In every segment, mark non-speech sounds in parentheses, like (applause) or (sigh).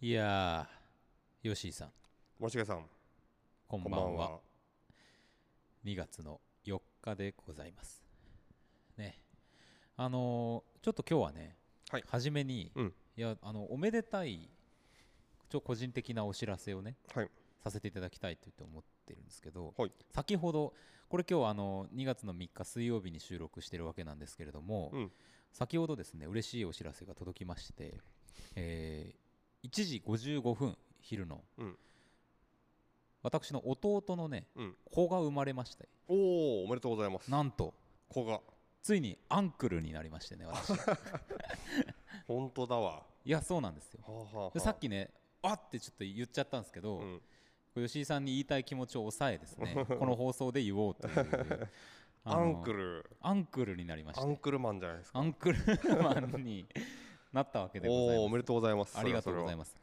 いやー、吉井さん、森重さん、こんばんは。2月の4日でございます。ね。あのーちょっと今日はね、はい。初めに、うん。いや、あの、おめでたい、ちょ個人的なお知らせをね、はい、させていただきたいと言って思ってるんですけど、はい。先ほど、これ今日あの2月の3日水曜日に収録してるわけなんですけれども、うん。先ほどですね嬉しいお知らせが届きまして、えー1時55分昼の、うん。私の弟のねうん、子が生まれまして。おお、おめでとうございます。なんと子が、ついにアンクルになりましてね私。い (laughs) 本当だわ。やそうなんですよ。はあ、はあはあ、でさっきねあってちょっと言っちゃったんですけど、うん、吉井さんに言いたい気持ちを抑えですね。(laughs) この放送で言おうという。あ (laughs) アのンクル、アンクルになりまして。アンクルマンじゃないですか。アンクルマンになったわけでございます。おめでとうございます。ありがとうございす。ます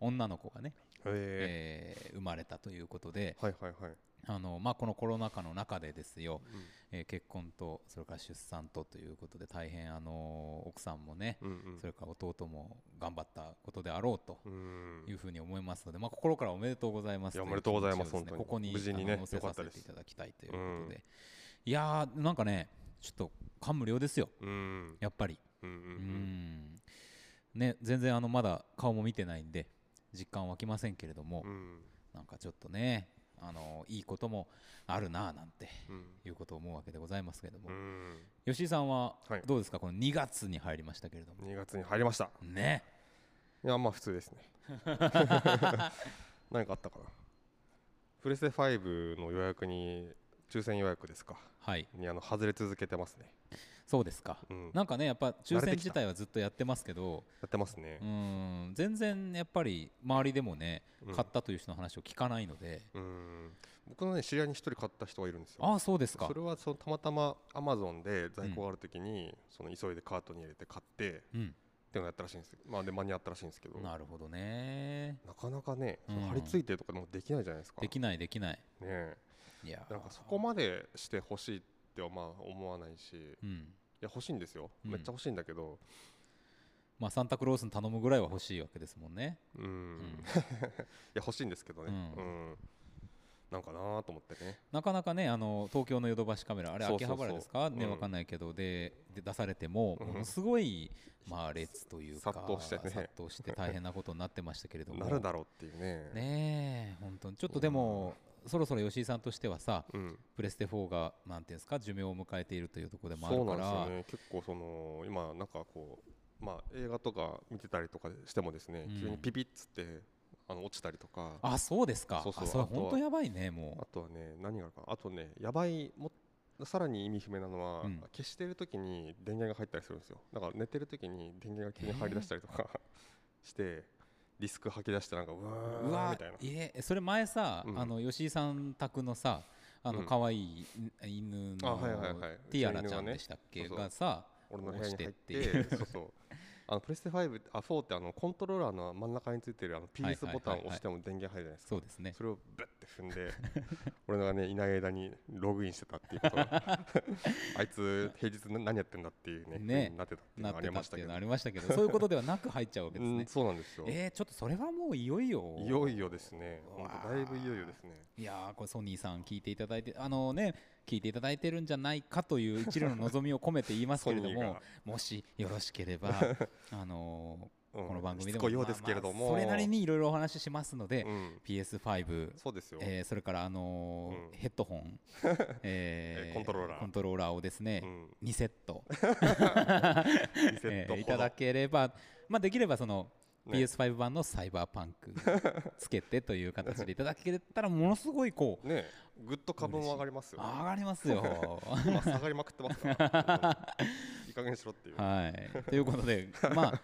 女の子がね、へえー生まれたということでえ、はいはいはい。あの、まあ、このコロナ禍の中でですよ、うん。えー結婚とそれから出産とということで大変あの奥さんもね、うんうん。それから弟も頑張ったことであろうとうん。いうふうに思いますので、まあ、心からおめでとうございますいやとおめでとうございます本当に。ここに無事にねせさせていただきたいということで、いやーなんかねちょっと感無量ですよ。うん。やっぱり。うんううん。んね全然あのまだ顔も見てないんで実感湧きませんけれども、うんなんかちょっとねあのいいこともあるなあなんてうんいうことを思うわけでございますけれども、うん吉井さんははいどうですか、この2月に入りましたけれども2月に入りました。ねいやまあ普通ですね。(laughs) 何かあったかな？プレステ5の予約に抽選予約ですか？はいにあの外れ続けてますね。そうですか、うん。なんかねやっぱ抽選自体はずっとやってますけどやってますね。う。ん。全然やっぱり周りでもねうん。買ったという人の話を聞かないので、うん。僕のね知り合いに一人買った人がいるんですよ。ああそうですか。それはそのたまたまアマゾンで在庫があるときに、その急いでカートに入れて買ってっうん。ていうのをやったらしいんです。よ。まあで間に合ったらしいんですけど。ななるほどね。かなかね、うん。張り付いてとかでもできないじゃないですか。できないできない。ねえ。いやー。なんかそこまでしてほしいってはまあ思わないし、いうんや欲しいんですよ。うん。めっちゃ欲しいんだけど、まあサンタクロースに頼むぐらいは欲しいわけですもんね。うん。ん。(laughs) いや欲しいんですけどね。ううん。ん。なんかなと思ってね。なかなかねあの東京のヨドバシカメラあれ秋葉原ですか？ねうん。わかんないけどでで出されてもうん。ものすごいまあ列というか殺到してね。殺到して大変なことになってましたけれども。(laughs) なるだろうっていうね。ねえ本当に。ちょっとでもそろそろ吉井さんとしてはさうん。プレステ4がなんていうんですか寿命を迎えているというところでもあそうるから。なんですよね。結構その今なんかこうまあ映画とか見てたりとかしてもですね、うん。急にピピッつってあの落ちたりとか。あそうですか。そうそう。本当やばいねもあとはね何があるか。なあとねやばいもさらに意味不明なのは、うん。消してる時に電源が入ったりするんですよ。だから寝てる時に電源が急に入り出したりとか、(laughs) してディスク吐き出してなんかうわーみたいな。えそれ前さうん。あの吉井さん宅のさあのうん。可愛い犬のはいティアラちゃんでしたっけがさ俺の部屋に入っ落ちてっててそうそうあのプレステ5あ4ってあのコントローラーの真ん中についてるあの PS ボタンを押しても電源入るじゃないですか、そうですね。それをブッて踏んで (laughs) 俺がねいない間にログインしてたっていうことが (laughs) あいつ平日な何やってんだっていうねね。なってたっていうのがありましたけど。ありましたけど。そういうことではなく入っちゃうわけですね。うん、そうなんですよ、えー、ちょっとそれはもういよいよ。いよいよですね。だいぶいよいよですね。いやーこれソニーさん聞いていただいてあのね聞いていただいてるんじゃないかという一縷の望みを込めて言いますけれどもが (laughs) もしよろしければ (laughs) あのーうんこの番組でもまあまあそれなりにいろいろお話ししますので、うん。PS5 そうですよ、えーそれから、あのーうん。ヘッドホン、(laughs) えーコントローラー。コントローラーをですね、うん。2セット、2セットえーいただければ、まあ、できればその、ね PS5 版のサイバーパンクつけてという形でいただけたらものすごいこうねぐっと株も上がりますよ上がりますよ。(laughs) 今下がりまくってますから。(laughs) いい加減にしろっていう。はい、ということでまあ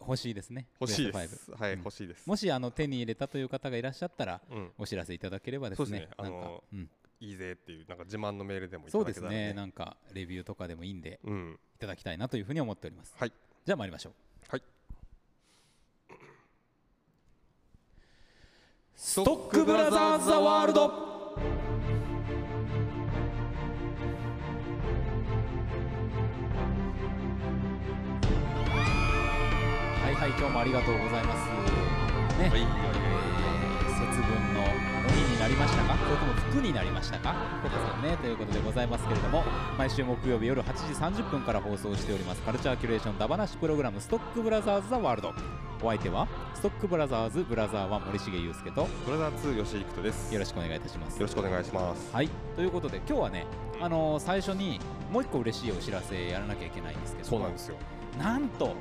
欲しいですね。欲しいで PS5 すはい、うん。欲しいです。もしあの手に入れたという方がいらっしゃったらうん。お知らせいただければですそうですね。なんか、うん、いいぜっていうなんか自慢のメールでもいたそうですだけたらね。なんかレビューとかでもいいんでうん。いただきたいなというふうに思っております。はい。じゃあ参りましょうはいストックブラザーズ・ザ・ワールド。はいはい今日もありがとうございます。ね、はいの鬼になりましたか？それとも服になりましたか？皆さんね。ということでございますけれども毎週木曜日夜8時30分から放送しております。カルチャーキュレーションダバなしプログラムストックブラザーズ・ザ・ワールド。お相手はストックブラザーズブラザーは森重裕介とブラザー2吉井久人です。よよろしくお願いいたします。ろしくお願いします。はい。ということで今日はねあのー最初にもう一個嬉しいお知らせやらなきゃいけないんですけどそうなんですよ。なんと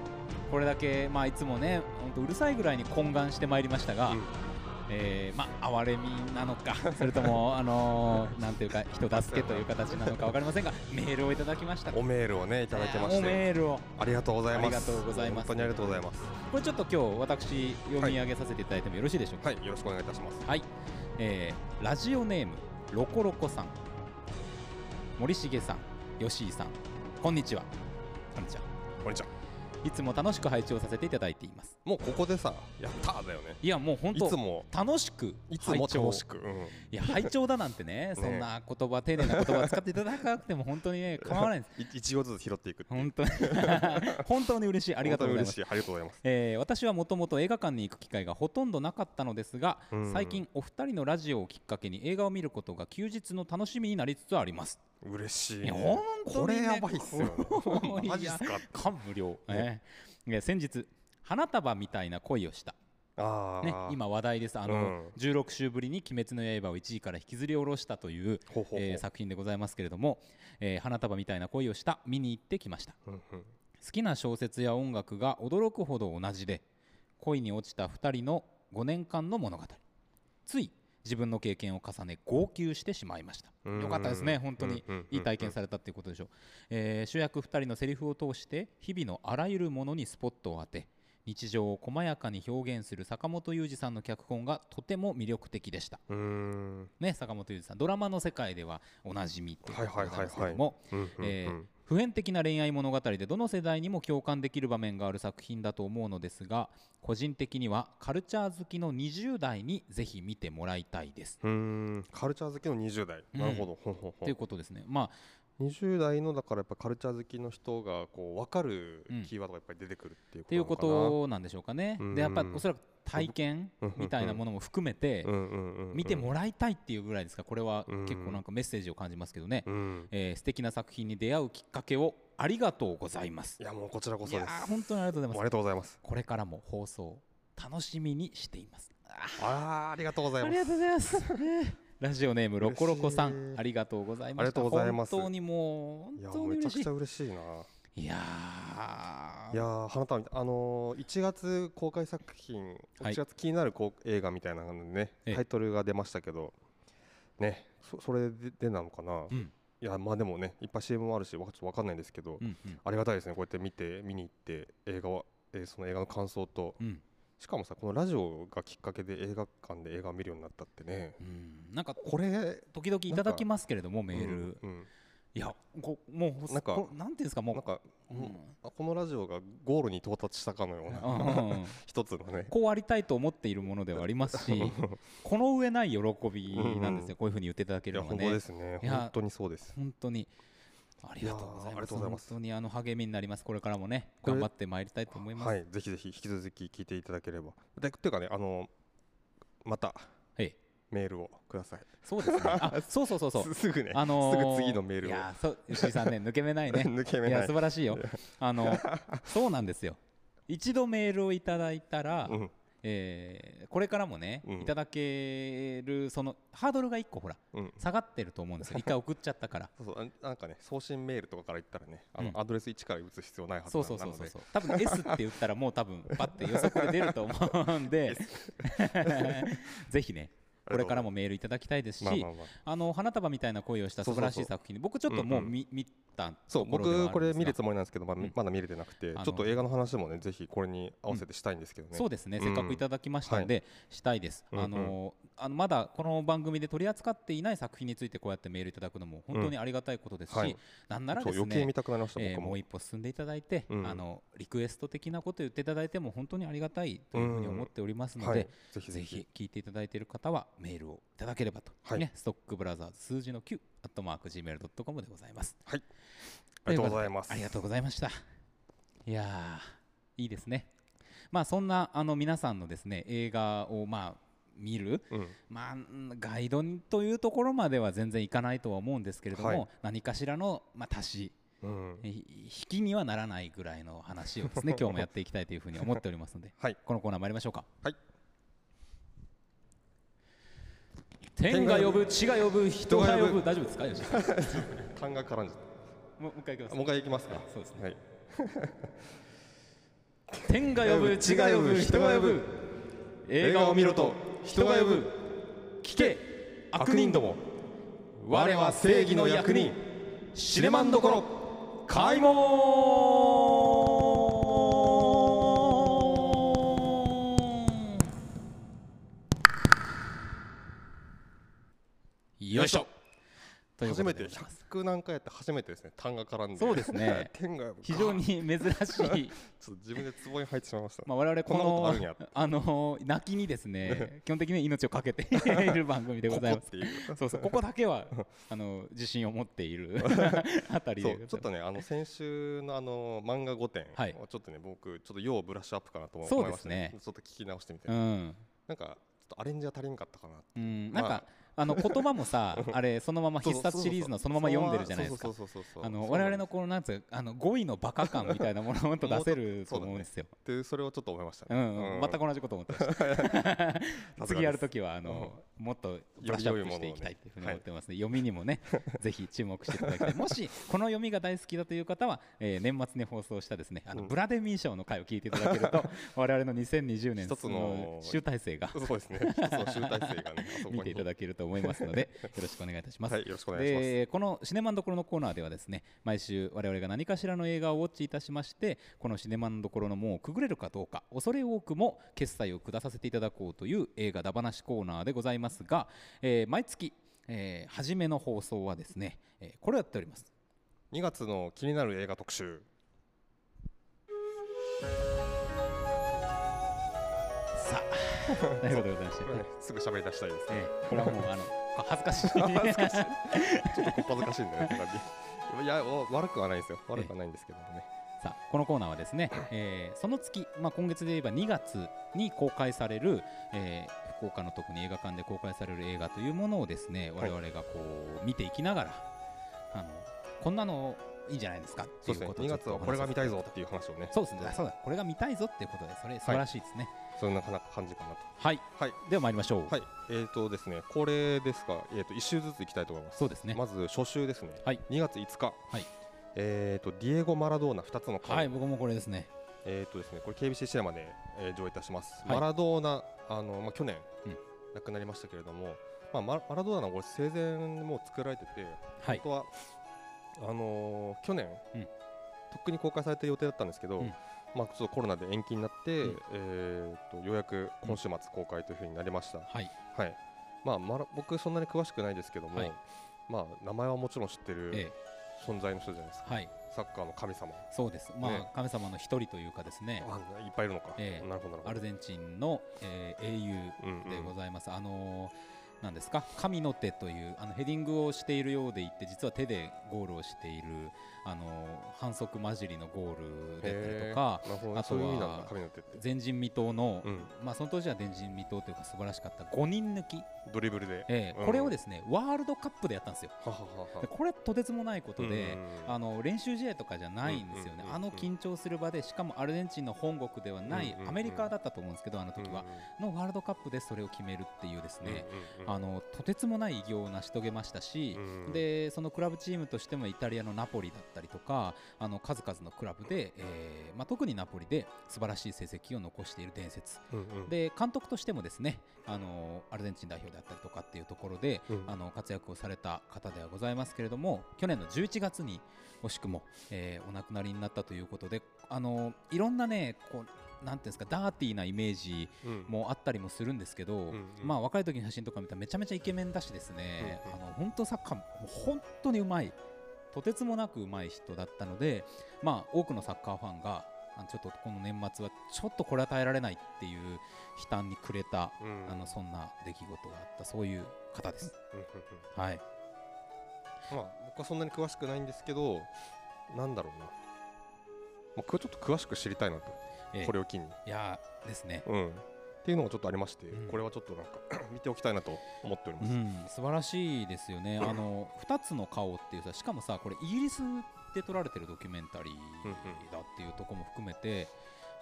これだけ、まあ、いつもねほんとうるさいぐらいに懇願してまいりましたが、うんえーまあ、哀れみなのか (laughs) それとも、あのーなんていうか人助けという形なのか分かりませんがメールをいただきました。おメールをねいただいてましおてメールを。ありがとうございます。ありがとうございます。本当にありがとうございます。これちょっと今日私読み上げさせていただいてもよろしいでしょうか？はいよろしくお願いいたします。はい、えーラジオネームロコロコさん。森重さん吉井さん。こんにちは。こんにちは。こんにちは。いつも楽しく配置をさせていただいていますもうここでさやったーだよね。いやもう本い当つも楽しくいつも楽しく、うん、いや拝聴だなんてね (laughs) そんな言葉丁寧な言葉使っていただかなくても本当にね (laughs) 構わないんです。い一行ずつ拾っていく本当に。(laughs) 本当に嬉しい。ありがとうございます。ありがとうございます。えー私はもともと映画館に行く機会がほとんどなかったのですが、うん。最近お二人のラジオをきっかけに映画を見ることが休日の楽しみになりつつあります。嬉しい、いやね、本当こにねれやばいっすよね。いやマジっすか。感無量、えー。先日花束みたいな恋をした、ね、今話題です。あの、うん。16週ぶりに「鬼滅の刃」を1位から引きずり下ろしたという、えー作品でございますけれども、えー花束みたいな恋をした。見に行ってきました。うんうん。好きな小説や音楽が驚くほど同じで恋に落ちた2人の5年間の物語。つい自分の経験を重ね号泣してしまいました。うん。よかったですね本当に。いい体験されたっていうことでしょ。う、えー主役2人のセリフを通して日々のあらゆるものにスポットを当て日常を細やかに表現する坂本雄二さんの脚本がとても魅力的でした。ね坂本雄二さん。ドラマの世界ではおなじみということでございますけれども、普遍的な恋愛物語でどの世代にも共感できる場面がある作品だと思うのですが個人的にはカルチャー好きの20代にぜひ見てもらいたいです。カルチャー好きの20代、うん。なるほど。ほんほんほん。ということですね。まあ20代のだからやっぱカルチャー好きの人がこう分かるうん。キーワードがやっぱり出てくるっていうっていうこことなんでしょうかね。うん。でやっぱおそらく体験うんみたいなものも含めて見てもらいたいっていうぐらいですか。これはうん結構なんかメッセージを感じますけどね。うん。えー素敵な作品に出会うきっかけをありがとうございます。いやもうこちらこそです。ー本当にありがとうございもうありますがとうございます。これからも放送楽しみにしています。あーありがとうございます。ありがとうございます。ねラジオネームロコロコさんありがとうございました。本当にもう本当にめちゃくちゃ。嬉しいな。いやー。いやー花束あのー、1月公開作品、はい。1月気になるこう映画みたいなのでねええ。タイトルが出ましたけどねそそれででなのかな、うん。いやまあでもねいっぱい CM もあるしわちょっとわかんないんですけど、うんうん。ありがたいですね。こうやって見て見に行って映画は、えーその映画の感想とうんしかもさこのラジオがきっかけで映画館で映画を見るようになったってね。うん。なんかこれ時々いただきますけれどもメール。うんうん。いやこもうなんかこなんていうんですかもう。なんか、うん。あこのラジオがゴールに到達したかのような、うんうんうん。(laughs) 一つのね。こうありたいと思っているものではありますし (laughs) この上ない喜びなんですよ、こういうふうに言っていただけるのはね。本当ですね。本当にそうです。本当にありがとうございます。本当にあの励みになります。これからもね頑張ってまいりたいと思います、はいぜひぜひ引き続き聞いていただければ。でっていうかねあのまたええメールをください。そうですね。あ (laughs) そうそうそうそう。すすぐね、あのーすぐ次のメールを。いやーそう吉井さんね (laughs) 抜け目ないね。抜け目い。やない素晴らしいよ。(laughs) あのそうなんですよ。一度メールをいただいたら、うんえーこれからもね、うん。いただけるそのハードルが一個ほらうん。下がってると思うんですよ。(laughs) 一回送っちゃったから。そうなんかね送信メールとかから言ったらねあの、うん。アドレス1から打つ必要ないはずなそうそうそうなのでそう。多分 S って言ったらもう多分パッて予測で出ると思うんで。(laughs) (laughs) ぜひねこれからもメールいただきたいですし、まあまあまあ。あの花束みたいな恋をした素晴らしい作品で僕ちょっともううん。うん見,、見たそう僕これ見るつもりなんですけど、まあうん。まだ見れてなくてちょっと映画の話もねぜひこれに合わせてしたいんですけどね、そうですね、うん。せっかくいただきましたんで、したいです、うんうん。あのあのまだこの番組で取り扱っていない作品についてこうやってメールいただくのも本当にありがたいことですし、はい。なんならですそう余計見ね、たくなりました、えー僕ももう一歩進んでいただいて、うん。あのリクエスト的なこと言っていただいても本当にありがたいというふうに思っておりますので、はい。ぜひ。ぜひ聞いていただいている方はメールをいただければと、はい。ね、ストックブラザーズ数字の9アットマーク Gmail.com でございます。ありがとうございます。ありがとうございました。いやー、いいですね。まあそんなあの皆さんのですね映画をまあ見る、うん。まあ、うんガイドというところまでは全然いかないとは思うんですけれども、はい。何かしらの、まあ、足し。うん。え引きにはならないぐらいの話をですね (laughs) 今日もやっていきたいというふうに思っておりますので、はい。このコーナー参りましょうか。はい天が呼ぶ地が呼ぶ人が呼ぶ人大丈夫ですか？吉田さ勘が絡んじゃっんもうもう一回いきます。たもう一回いきますか？そうですね。はい。(laughs) 天が呼ぶ (laughs) 地が呼ぶ人が呼ぶ。映画を見ろと人が呼ぶ。聞け。悪人ども。我は正義の役人。シネマンどころ。開門初めてでございます。100何回やって初めてですね。単が絡んで。そうですね。(laughs) 天が。非常に (laughs) 珍しい。(laughs) ちょっと自分でツボに入ってしまいました。まあ、我々このあの泣きにですね基本的に命をかけている番組でございます。そうそう。ここだけはあの自信を持っているあたりで。ちょっとねあの先週のあの漫画5点はい。をちょっとね僕ちょっと要ブラッシュアップかなと思いましたですね。ちょっと聞き直してみて。うん、なんかちょっとアレンジが足りんかったかなうん、まあなんか、あの言葉もさあれそのまま必殺シリーズのそのまま読んでるじゃないですか。あの我々のこのなんつうあの語彙のバカ感みたいなものをと出せると思うんですよ。でそれをちょっと思いましたね。うん、うん、全く同じこと思ってました。次やるときはあの、もっとブラッシュアップしていきたいというふうに思ってますので、読みにもねぜひ注目していただきたい。もしこの読みが大好きだという方は、えー年末に放送したですねあの、うん。ブラデミー賞の回を聞いていただけると (laughs) 我々の2020年一つの集大成がそうですね。一つの集大成が (laughs) 見ていただけると思いますのでよろしくお願いいたします。はいよろしくお願いします。でこのシネマンどころのコーナーではですね毎週我々が何かしらの映画をウォッチいたしましてこのシネマンどころの門をくぐれるかどうか恐れ多くも決済を下させていただこうという映画だ話コーナーでございますが、えー毎月、えー初めの放送はですね、えーこれをやっております。2月の気になる映画特集さ (laughs) あということでございまして、ね (laughs) すぐ喋り出したいですね。えーこれはもうあの (laughs) 恥ずかしい。恥ずかしい。ちょっとこっぱずかしいんだよねいやお悪くはないですよ。悪くはないんですけどもね。さあこのコーナーはですね、えーその月、まあ、今月で言えば2月に公開される、えー福岡の特に映画館で公開される映画というものをですねはい我々がこう見ていきながらあのこんなのいいんじゃないですか。って2いううことをちょっと月はこれが見たいぞっていう話をね。そうですね。あそうだこれが見たいぞっていうことでそれ素晴らしいですね。そんな感じかなと。はい、はい。では参りましょう、はい。えーとですねこれですがえーと1週ずついきたいと思います。そうですね。まず初週ですね。はい。2月5日。はい。えーとディエゴ・マラドーナ2つの顔。はい。僕もこれですね。えーとですね、これ KBC シネマで、えー上映いたします、はい。マラドーナ、あのまあ、去年、うん。亡くなりましたけれども、まあ、ママラドーナのこれ生前もう作られてて、はい。本当はあのー去年、うん。とっくに公開されてる予定だったんですけど、うん。まあ、ちょっとコロナで延期になって、うん。えーとようやく今週末公開というふうになりました。はい。はい。まあ、マラ僕、そんなに詳しくないですけども、はい。まあ、名前はもちろん知ってるえ存在の人じゃないですか、えはい。サッカーの神様、そうです。まあ、ね。神様の一人というかですね。あいっぱいいるのか、ええ。なるほどなるほど。アルゼンチンの、えー英雄うんうん。でございます。あのーなんですか？神の手というあのヘディングをしているようでいって実は手でゴールをしている。あのー反則混じりのゴールだったりとかあとは前人未到の、うん。まあその当時は前人未到というか素晴らしかった5人抜き、ドリブルで、うん。えーこれをですねワールドカップでやったんですよ。はははこれとてつもないことで、うんあの練習試合とかじゃないんですよね、うんうんうんうん。あの緊張する場でしかもアルゼンチンの本国ではないうんうんうん。アメリカだったと思うんですけどあの時は、のワールドカップでそれを決めるっていうですね、あのとてつもない偉業を成し遂げましたし、でそのクラブチームとしてもイタリアのナポリだったりとかあの数々のクラブで、えーまあ、特にナポリで素晴らしい成績を残している伝説。うんうん。で監督としてもですねあのアルゼンチン代表であったりとかっていうところで、うん。あの活躍をされた方ではございますけれども去年の11月に惜しくも、えーお亡くなりになったということであのいろんなねこうなんていうんですかダーティーなイメージうん。もあったりもするんですけど、んうん。まあ若い時の写真とか見たらめちゃめちゃイケメンだしですね、うんうん。あの本当サッカーも本当にうまいとてつもなくうまい人だったのでまあ多くのサッカーファンがあのちょっとこの年末はちょっとこれは耐えられないっていう悲嘆にくれた、うん。あのそんな出来事があった。そういう方です。はい、まあ僕はそんなに詳しくないんですけどなんだろうな。もうこれちょっと詳しく知りたいなと。ええ。これを機に、いやーですね。うん、っていうのがちょっとありまして、うん。これはちょっとなんか (clears throat) 見ておきたいなと思っております。うん、素晴らしいですよね、あの2つの顔っていうさ、しかもさ、これ、イギリスで撮られてるドキュメンタリーだっていうところも含めて、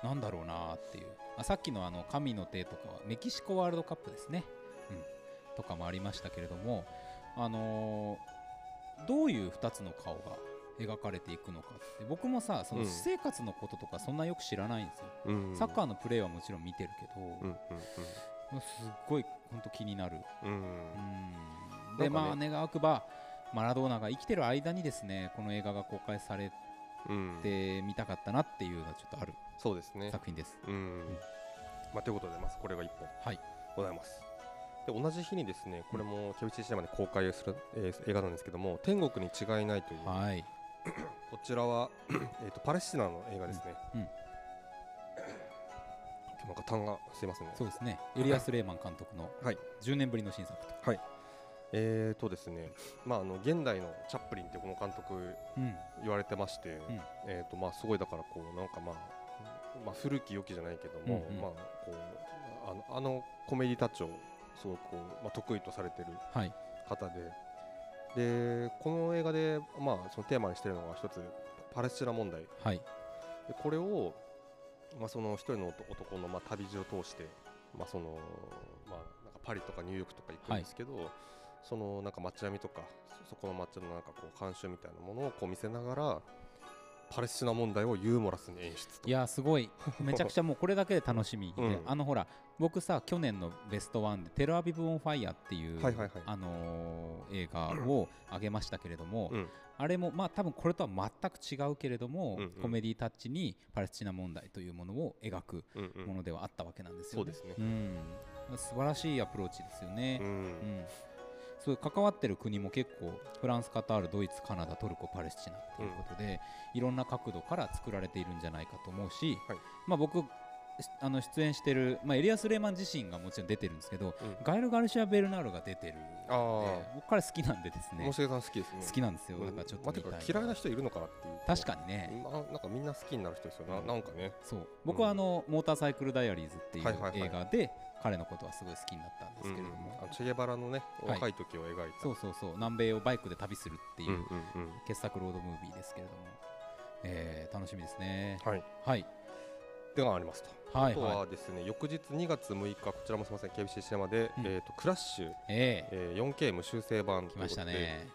なんだろうなっていう、あさっきのあの神の手とかは、メキシコワールドカップですね、うん、とかもありましたけれども、あのーどういう2つの顔が描かれていくのかって、僕もさ、そのうん私生活のこととか、そんなよく知らないんですよ。うんサッカーのプレーはもちろん見てるけど、うんうんもうすっごい本当気になる。うんうんうんで、ねまあ願わくばマラドーナが生きてる間にですねこの映画が公開されうんてみたかったなっていうのはちょっとあるそうですね。作品です。うんまあ、ということで、まずこれが1本はいございます。で同じ日にですね、これもケビチシネマで公開する、えー映画なんですけども、天国に違いないという、はい。こちらは (coughs) えーとパレスチナの映画ですね。うんなんか単がすいませんね。そうですね。エリアス・レーマン監督の (laughs) はい10年ぶりの新作と。えーとですね、まああの現代のチャップリンってこの監督うん。言われてまして、んえーとまあすごいだからこうなんかまあまあ古き良きじゃないけども、うんうんまあこうあのあのコメディタッチをすごくこうまあ得意とされてるはい。方で、でこの映画でまあそのテーマにしてるのが一つパレスチナ問題。はい。でこれをまあその一人の男男のまあ旅路を通してまあそのまあなんかパリとかニューヨークとか行くんですけど、そのなんか街並みとかそそこの街のなんかこう慣習みたいなものをこう見せながらパレスチナ問題をユーモラスに演出と。いやーすごい。めちゃくちゃもうこれだけで楽しみ。で、(laughs) うん。あのほら僕さ去年のベストワンで「テルアビブ・オン・ファイヤー」っていう、はいはいはい。あのー映画を挙げましたけれども、うん。あれもまあ多分これとは全く違うけれども、うんうん。コメディタッチにパレスチナ問題というものを描くものではあったわけなんですよ、そうですね。うん、素晴らしいアプローチですよね。う。ん。うんそういう関わってる国も結構フランス、カタール、ドイツ、カナダ、トルコ、パレスチナということで、いろんな角度から作られているんじゃないかと思うし、はい。まあ、僕しあの出演してる、まあ、エリアス・レーマン自身がもちろん出てるんですけど、うん。ガエル・ガルシア・ベルナールが出てるあので僕彼好きなんでですね。もしげさん好きですね。好きなんですよ、うんだからちょっまあてと見たい。か嫌いな人いるのかなっていう。確かにね、まあなんかみんな好きになる人ですよな、うん。なんかね。そう。僕はあの、モーターサイクル・ダイアリーズっていうはいはいはい。映画で彼のことはすごい好きになったんですけれども、あのチェゲバラのねはい。若い時を描いた。そうそうそう。南米をバイクで旅するっていう、うんうんうん。傑作ロードムービーですけれども、えー楽しみですね。はい。はい、ではありますと。あとはい。ははですね、翌日2月6日、こちらもすみません、KBC シネマで、うん。えっ、と、クラッシュ、い、え。えー 4K 無修正版ー、来ましたね。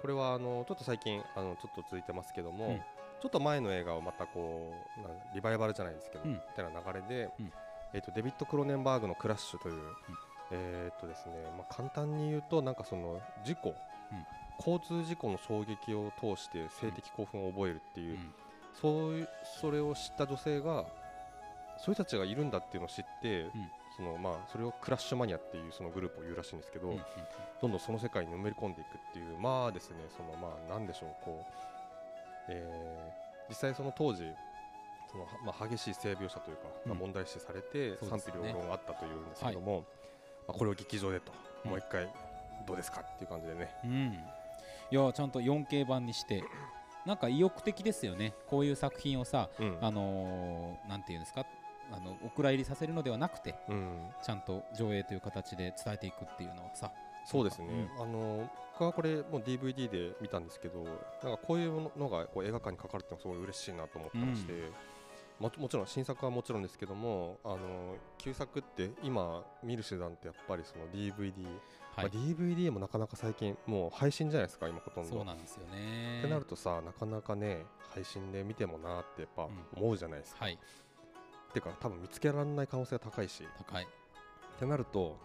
これはあのちょっと最近あのちょっと続いてますけども、うん。ちょっと前の映画をまたこうリバイバルじゃないですけど、うん。みたいな流れで、うんえっ、とデビッド・クロネンバーグのクラッシュという、えっ、とですね、まあ簡単に言うとなんかその事故、交通事故の衝撃を通して性的興奮を覚えるっていうう、ん。そういうそれを知った女性がそういう人たちがいるんだっていうのを知って、そのまあそれをクラッシュマニアっていうそのグループを言うらしいんですけど、どんどんその世界にのめり込んでいくっていうまあですねそのまあなんでしょうこう、えー実際その当時そのはまあ激しい性描写というか、うん。まあ問題視されて賛否両論があったというんですけども、まあこれを劇場でと、うん。もう一回どうですかっていう感じでね、うん。いやちゃんと 4K 版にして (laughs) なんか意欲的ですよね。こういう作品をさうん。あのーなんていうんですか？あのお蔵入りさせるのではなくてうん。ちゃんと上映という形で伝えていくっていうのはさ。そうですね、うあの僕はこれもう DVD で見たんですけどなんかこういうのがこう映画館にかかるってのはすごい嬉しいなと思ってまして、ももちろん新作はもちろんですけどもあの旧作って今見る手段ってやっぱりその DVD、はい、まあ、DVD もなかなか最近もう配信じゃないですか今ほとんど。そうなんですよね。ってなるとさなかなかね配信で見てもなってやっぱ思うじゃないですか。はい。っていうか多分見つけられない可能性が高いし。高い。ってなると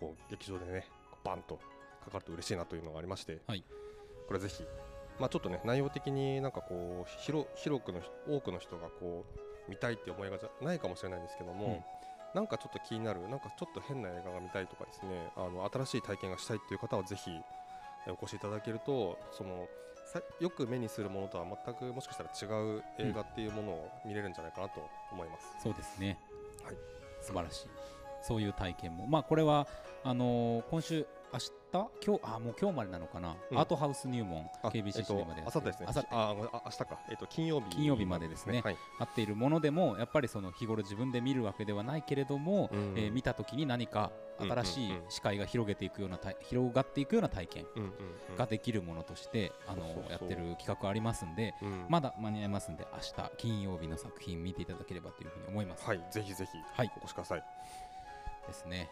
こう劇場でねバンとかかると嬉しいなというのがありまして、はい。これぜひ、まあ、ちょっとね内容的になんかこう広広くの多くの人がこう見たいって思いがじゃないかもしれないんですけども、なんかちょっと気になるなんかちょっと変な映画が見たいとかですねあの新しい体験がしたいっていう方はぜひえお越しいただけるとそのさよく目にするものとは全くもしかしたら違う映画っていうものを見れるんじゃないかなと思います。そうですね。はい。素晴らしい。そういう体験も、まあ、これはあのー今週明日？今日？あもう今日までなのかな、うん。アートハウス入門あ KBC えっとシネマでやってあさってですね。あああ明日か。えっと金曜日。金曜日までですね。はい。合っているものでもやっぱりその日頃自分で見るわけではないけれども、うん。えー見た時に何か新しい視界が広げていくような体広がっていくような体験ができるものとして、あのやってる企画ありますんでうん。まだ間に合いますんで明日金曜日の作品見ていただければというふうに思います、はい。ぜひぜひはい。お越しください。ですね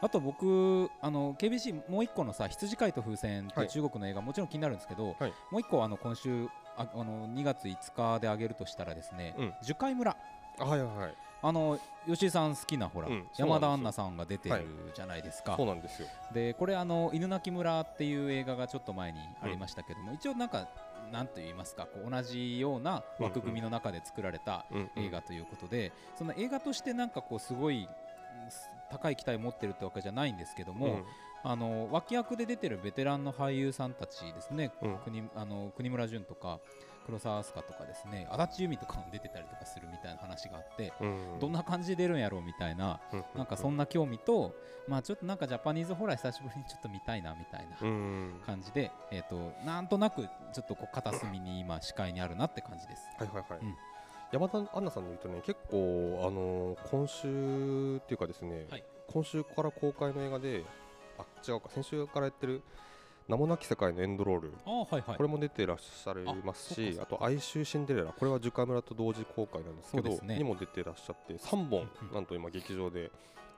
あと僕あの KBC もう一個のさ羊飼いと風船ってはい。いう中国の映画もちろん気になるんですけど、はい。もう一個あの今週ああの2月5日であげるとしたらですね、うん。樹海村。あはいはいはい。あの吉井さん好きなほら、うん山田杏奈さんが出てるはいじゃないですか、そうなんですよ。でこれあの犬鳴村っていう映画がちょっと前にありましたけども、一応なんかなんと言いますかこう同じような枠組みの中で作られたうんうん。映画ということで、その映画としてなんかこうすごいうん高い期待を持ってるってわけじゃないんですけども、うん。あの脇役で出てるベテランの俳優さんたちですね、うん。国あの国村淳とか黒沢明日香とかですね足立由美とかも出てたりとかするみたいな話があって、うん。どんな感じで出るんやろうみたいなうん。なんかそんな興味と、まあ、ちょっとなんかジャパニーズホラー久しぶりにちょっと見たいなみたいなうん。感じで、えー、となんとなくちょっとこう片隅に今視界にあるなって感じです。はいはいはい、うん山田杏奈さんで言うとね結構あのー今週っていうかですね、はい。今週から公開の映画であ違うか先週からやってる名もなき世界のエンドロール。はいはい。これも出てらっしゃいますしあと哀愁シンデレラ。これは樹海村と同時公開なんですけどね。にも出てらっしゃって3本うんうん。なんと今劇場で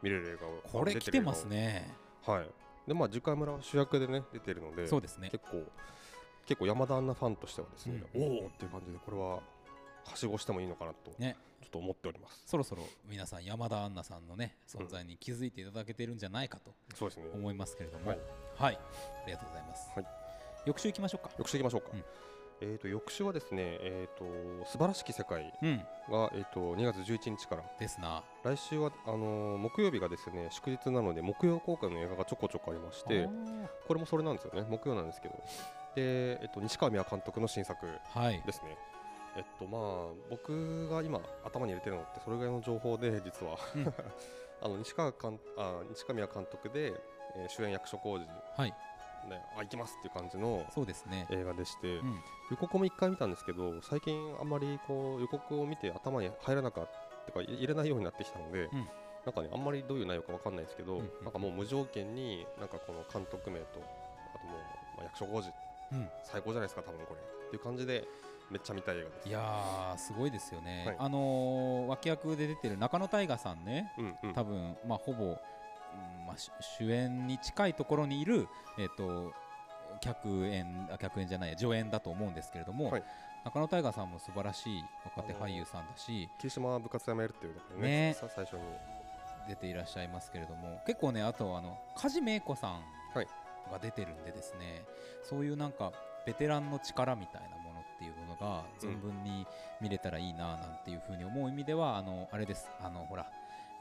見れる映画をこれ来てますね。はい。でまあ樹海村は主役でね出てるのでそうですね。結構結構山田アンナファンとしてはですね、うんおおっていう感じでこれははしごしてもいいのかなとねちょっと思っております。そろそろ皆さん山田杏奈さんのね存在に気づいていただけてるんじゃないかとそうですね。思いますけれども、ははいい、ありがとうございます。はい翌週行きましょうか。翌週いきましょうか。うんえっ、と翌週はですね、えっ、と素晴らしき世界うん、がえっ、と2月11日からですな。来週はあのー木曜日がですね祝日なので木曜公開の映画がちょこちょこありましてこれもそれなんですよね木曜なんですけどでえっ、と西川美和監督の新作はい。ですね。えっとまあ僕が今頭に入れてるのってそれぐらいの情報で実は、う (laughs) んあの西川監あ西川監督で、えー主演役所広司はい。ねあ行きますっていう感じのそうですね。映画でして、うん、予告も一回見たんですけど最近あんまりこう予告を見て頭に入らなかったかい入れないようになってきたので、うんなんかねあんまりどういう内容かわかんないですけど、うんうんなんかもう無条件になんかこの監督名とあともう、まあ、役所広司うん。最高じゃないですか多分これっていう感じでめっちゃ見たい映画です。いやーすごいですよね。はい。あのー脇役で出てる中野大河さんね、うんうん。多分まあほぼ、うんまあ、主主演に近いところにいるえっ、と客演あ客演じゃない助演だと思うんですけれども、はい。中野大河さんも素晴らしい若手俳優さんだし霧島は部活やめるっていうところねね。さ最初に。出ていらっしゃいますけれども結構ねあとあの梶芽子さんはい。が出てるんでですね、そういうなんかベテランの力みたいなものがうん存分に見れたらいいななんていうふうに思う意味ではあのあれです。あのほら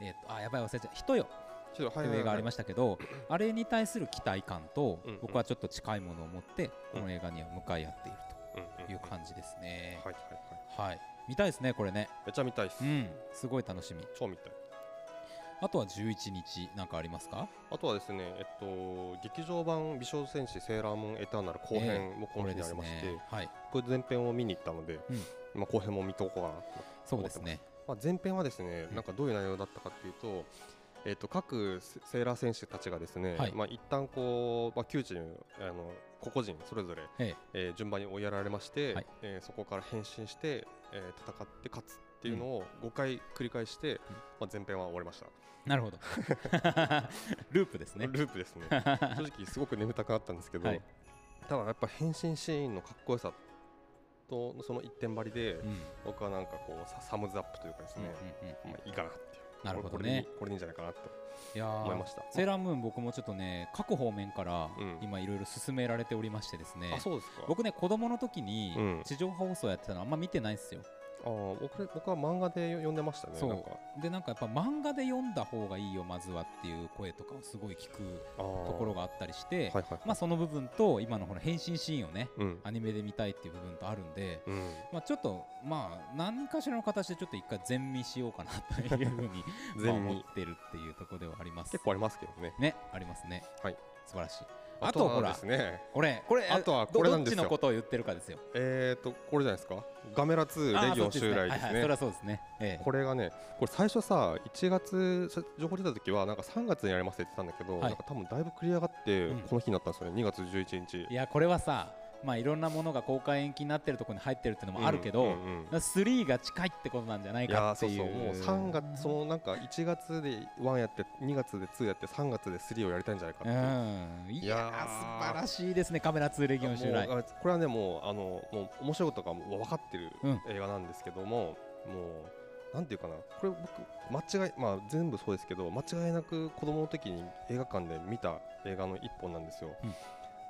えっ、とあやばい忘れちゃう人よ。ちょっとという映画ありまししたけど、あれに対する期待感と僕はちょっと近いものを持ってうんこの映画には向かい合っているという感じですね。はいはいはい。はい、見たいですねこれね。めっちゃ見たいです、うん、すごい楽しみ。超見たいあとは11日なんかありますか？あとはですねえっと劇場版美少女戦士セーラームーンエターナル後編も今期にありまして、はい、これ前編を見に行ったので、うん。まあ後編も見とこうかなとそうですね。まあ、前編はですね、うん。なんかどういう内容だったかっていうと、えっと各セセーラー選手たちがですね、はい。まあ一旦こう、まあ、窮地にあの個々人それぞれ、ええ。ー順番に追いやられまして、はい。えーそこから変身して、えー戦って勝つっていうのを5回繰り返して、まあ、前編は終わりました、なるほど。(laughs) ループですね。ループですね。(laughs) 正直すごく眠たくなったんですけど、はい。ただやっぱ変身シーンのかっこよさとその一点張りで、うん、僕はなんかこうササムズアップというかですうんね、うんうん。まあ、いいかなっていう。なるほどね。これでいいんじゃないかなと思いました。セーラームーン僕もちょっとね各方面からうん。今いろいろ進められておりましてですね。あそうですか。僕ね子供の時にうん。地上波放送やってたのあんま見てないんですよ。あー僕僕は漫画で読んでましたねそう。でなんかやっぱ漫画で読んだ方がいいよまずはっていう声とかをすごい聞くとところがあったりして、はいはいまあその部分と今のほら変身シーンをねうん。アニメで見たいっていう部分とあるんで、うん。まあちょっとまあ何かしらの形でちょっと一回全見しようかなというふうに (laughs) ま思ってるっていうところではあります。結構ありますけどね。ねありますね。はい。素晴らしいあとほはらですね。これこれあとはどこれなんですよ。どっちのことを言ってるかですよ。えーとこれじゃないですか？ガメラ2あーレギオンそっち襲来ですね。はいはいそれはそうですね。ええ。これがねこれ最初さ1月さ情報出た時はなんか3月にやりますって言ってたんだけど、はい。なんか多分だいぶ繰り上がってうん。この日になったんですよね、2月11日。いやこれはさまあいろんなものが公開延期になってるところに入ってるっていうのもあるけど、うんうんうん。3が近いってことなんじゃないかっていう。そうそうもう3月そのなんか1月で1やって2月で2やって3月で3をやりたいんじゃないかっていう。うん。いや素晴らしいですねカメラ2レギオン襲来これはねもうあのもう面白いことが分かってるうん。映画なんですけども、もうなんていうかな。これ僕間違いまあ全部そうですけど間違いなく子供の時に映画館で見た映画の一本なんですよ、うん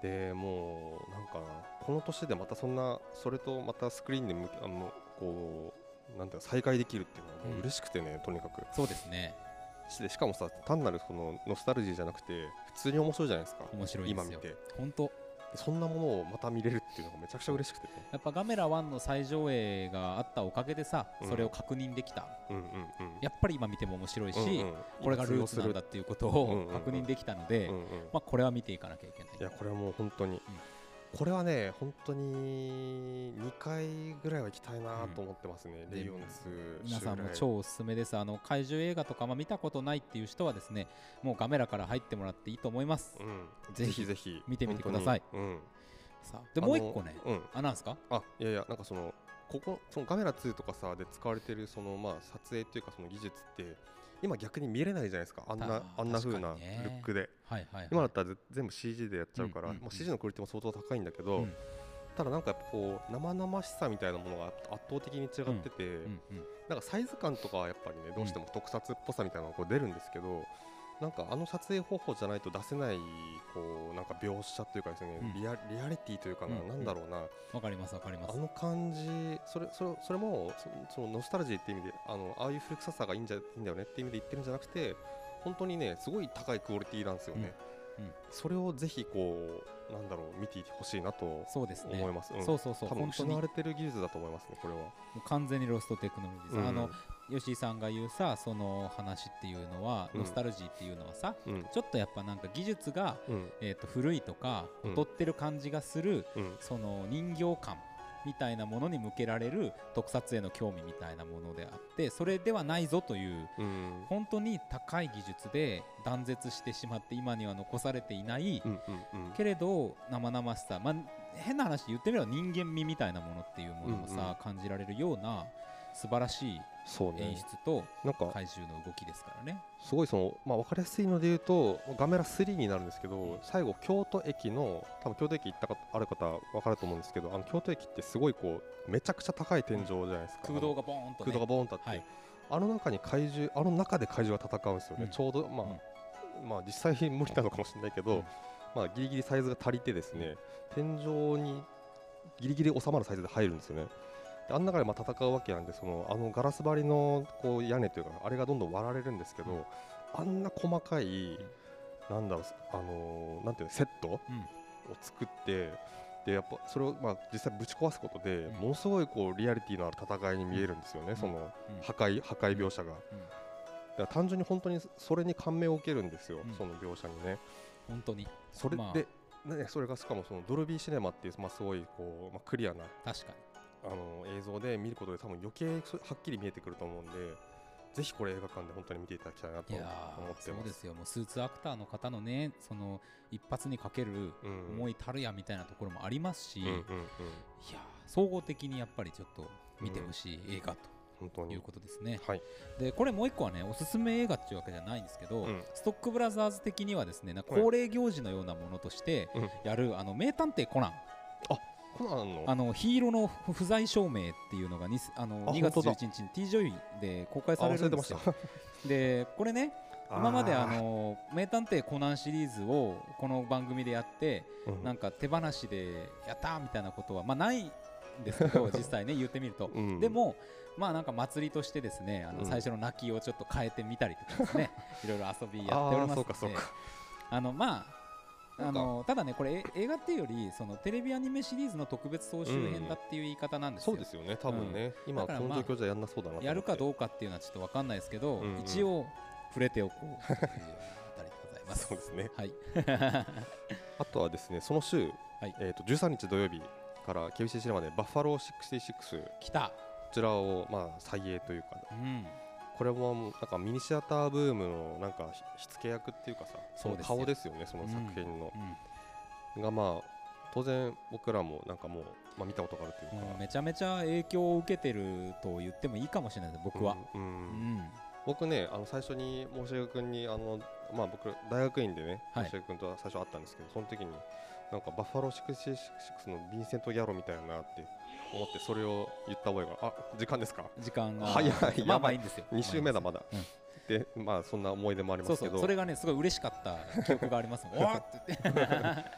でもうなんかなこの年でまたそんなそれとまたスクリーンであのこうなんていうか再会できるっていうのはもううん。嬉しくてね、とにかく。そうですね。ししかもさ単なるそのノスタルジーじゃなくて普通に面白いじゃないですか。面白いですよ。今見て。本当そんなものをまた見れるっていうのがめちゃくちゃ嬉しくてね。やっぱガメラ1の最上映があったおかげでさうん。それを確認できた、うんうんうんやっぱり今見ても面白いし、うんうん。これがルーツなんだっていうことうんうんうんを確認できたので、うんうんまあ、これは見ていかなきゃいけないいやこれはもう本当に、これはね本当に2回ぐらいは行きたいなと思ってますね、うん。レイオンズ皆さんも超おすすめです。あの怪獣映画とか、まあ、見たことないっていう人はですねもうガメラから入ってもらっていいと思います、うん、ぜひぜひ見てみてください。うん。さあでもう一個ね。うん。あなんですか？あいやいやなんかそのここそのガメラ2とかさで使われてるそのまあ撮影っていうかその技術って今逆に見れないじゃないですか。あんたなあんな風なルックで、はいはい、はい、今だったらぜ全部 CG でやっちゃうから、うんうんうん。もう CG のクオリティも相当高いんだけど、うんただなんかやっぱこう生々しさみたいなものが圧倒的に違ってて、うんうん。なんかサイズ感とかはやっぱりねどうしても特撮っぽさみたいなのがこう出るんですけど、なんかあの撮影方法じゃないと出せないこうなんか描写というかですね、うん。リアリアリティというかな、うんなんだろうな、わかりますわかります。あの感じそれそれそれもそそのノスタルジーって意味であのああいう古臭さがいいんじゃいいんだよねって意味で言ってるんじゃなくて本当にねすごい高いクオリティなんですよね、うんうん。それをぜひこうなんだろう見ていてほしいなとそうですね。思います、うん。そうそうそう。多分本当に。も失われてる技術だと思いますねこれは、う完全にロストテクノロジーうん。あの吉井さんが言うさその話っていうのは、うん。ノスタルジーっていうのはさうん。ちょっとやっぱなんか技術が、うん。えー、と古いとかうん。劣ってる感じがする、うん。その人形感みたいなものに向けられる特撮への興味みたいなものであってそれではないぞといううん。本当に高い技術で断絶してしまって今には残されていない、うんうんうん。けれど生々しさ、まあ、変な話言ってみれば人間味みたいなものっていうものもさ、うんうん感じられるような素晴らしい演ね。出となんか怪獣の動きですからね。すごいその、まあ、分かりやすいので言うとガメラ3になるんですけど最後京都駅の多分京都駅行ったかある方は分かると思うんですけどあの京都駅ってすごいこうめちゃくちゃ高い天井じゃないですか。空洞がボーンと、ね、空洞がボーンとあって、はい。あの中に怪獣あの中で怪獣が戦うんですよね、うんちょうどまあ、まあ実際無理なのかもしれないけど、うん。まあギリギリサイズが足りてですね天井にギリギリ収まるサイズで入るんですよね。であん中でまあ戦うわけなんでそのあのガラス張りのこう屋根というかあれがどんどん割られるんですけど、うん。あんな細かい、なんだろうあのーなんていうのセットをうん。作ってでやっぱそれをまあ実際ぶち壊すことで、うん。ものすごいこうリアリティのある戦いに見えるんですよね、そのうん。破壊破壊描写が、だ単純に本当にそれに感銘を受けるんですよ、うん。その描写にね。本当に。それで、まね、それがしかもそのドルビーシネマっていう、まあ、すごいこう、まあ、クリアな確かにあの映像で見ることで多分余計そはっきり見えてくると思うんでぜひこれ映画館で本当に見ていただきたいなといや思ってそうですすよ。もうスーツアクターの方のねその一発にかけるうん。思いたるやみたいなところもありますし、いうんうんうん。やー総合的にやっぱりちょっと見てほしい映画本当に。ということですね、はい。でこれもう一個はねおすすめ映画っていうわけじゃないんですけど、うん。ストックブラザーズ的にはですね恒例行事のようなものとしてうん。やる、あの名探偵コナン。コナンのあの？ヒーローの不不在証明っていうのがにあのあ2月本当だ。11日に T ジョイで公開あされるんですよ。た。(laughs) でこれね今まであーの名探偵コナンシリーズをこの番組でやってうん。なんか手放しでやったーみたいなことはまあないんですけど (laughs) 実際ね言ってみると、うん。でもまあなんか祭りとしてですねあのうん。最初の泣きをちょっと変えてみたりとかですね (laughs) いろいろ遊びやっておりますので。あのまああのただねこれえ映画っていうよりそのテレビアニメシリーズの特別総集編だっていう言い方なんですよ、そうですよね多分ね、今こだからまあの状況じゃやんなそうだなやるかどうかっていうのはちょっとわかんないですけど、うんうん。一応触れておこうというあたりでございます。(laughs) そうですね。はい。(laughs) あとはですねその週、はい。えー、と13日土曜日から KBC シネマでバッファロー66こ来た。ちらをまあ再映というか。うんこれもなんかミニシアターブームのなんか火付け役っていうかさその顔ですよねその作品の。う、ん。がまあ当然僕らもなんかもう、まあ、見たことがあるというか、もうめちゃめちゃ影響を受けてると言ってもいいかもしれないです僕は、うんううん。ん僕ねあの最初に申し上君にあのまあ僕大学院でねはい。申し上君とは最初会ったんですけど、その時になんかバッファロー66のヴィンセント・ギャロみたいなって思ってそれを言った覚えがあ時間ですか？時間が早いまあやばい。まあいいんですよ。2週目だまだ、うん。でまあそんな思い出もありまそうすけど。そうそれがねすごい嬉しかった記憶がありますもん。(laughs) おーって言っ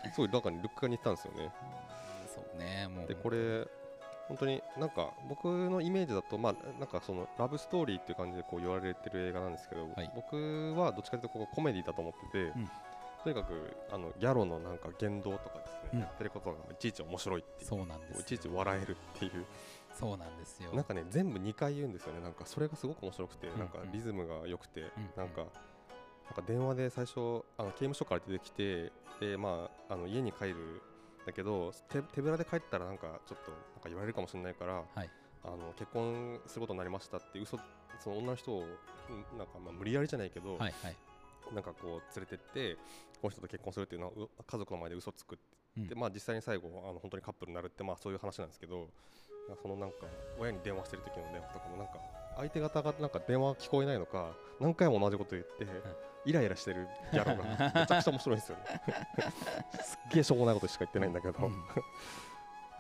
て。すごい中にルックが似てたんですよね。そうねもう。でこれ本当になんか僕のイメージだとまあなんかそのラブストーリーっていう感じでこう言われてる映画なんですけど、はい。僕はどっちかというとここコメディだと思ってて、んとにかくあのギャロのなんか言動とかですね、うん。やってることがいちいち面白いっていう。そうなんですよ。いちいち笑えるっていう。そうなんですよ。なんかね全部2回言うんですよね。なんかそれがすごく面白くて、うんなんかリズムが良くて、んなんかなんか電話で最初あの刑務所から出てきてでまああの家に帰るんだけど手手ぶらで帰ったらなんかちょっとなんか言われるかもしれないから、はい。あの結婚することになりましたって嘘その女の人をうんなんかまあ無理やりじゃないけど、はいはいなんかこう連れてってこの人と結婚するっていうのはう家族の前で嘘つくって、うん。まあ実際に最後あの本当にカップルになるってまあそういう話なんですけどそのなんか親に電話してる時の電話とかもなんか相手方がなんか電話聞こえないのか何回も同じこと言って、イライラしてるギャロがめちゃくちゃ面白いんですよね。(laughs) すっげえしょうもないことしか言ってないんだけど、うん。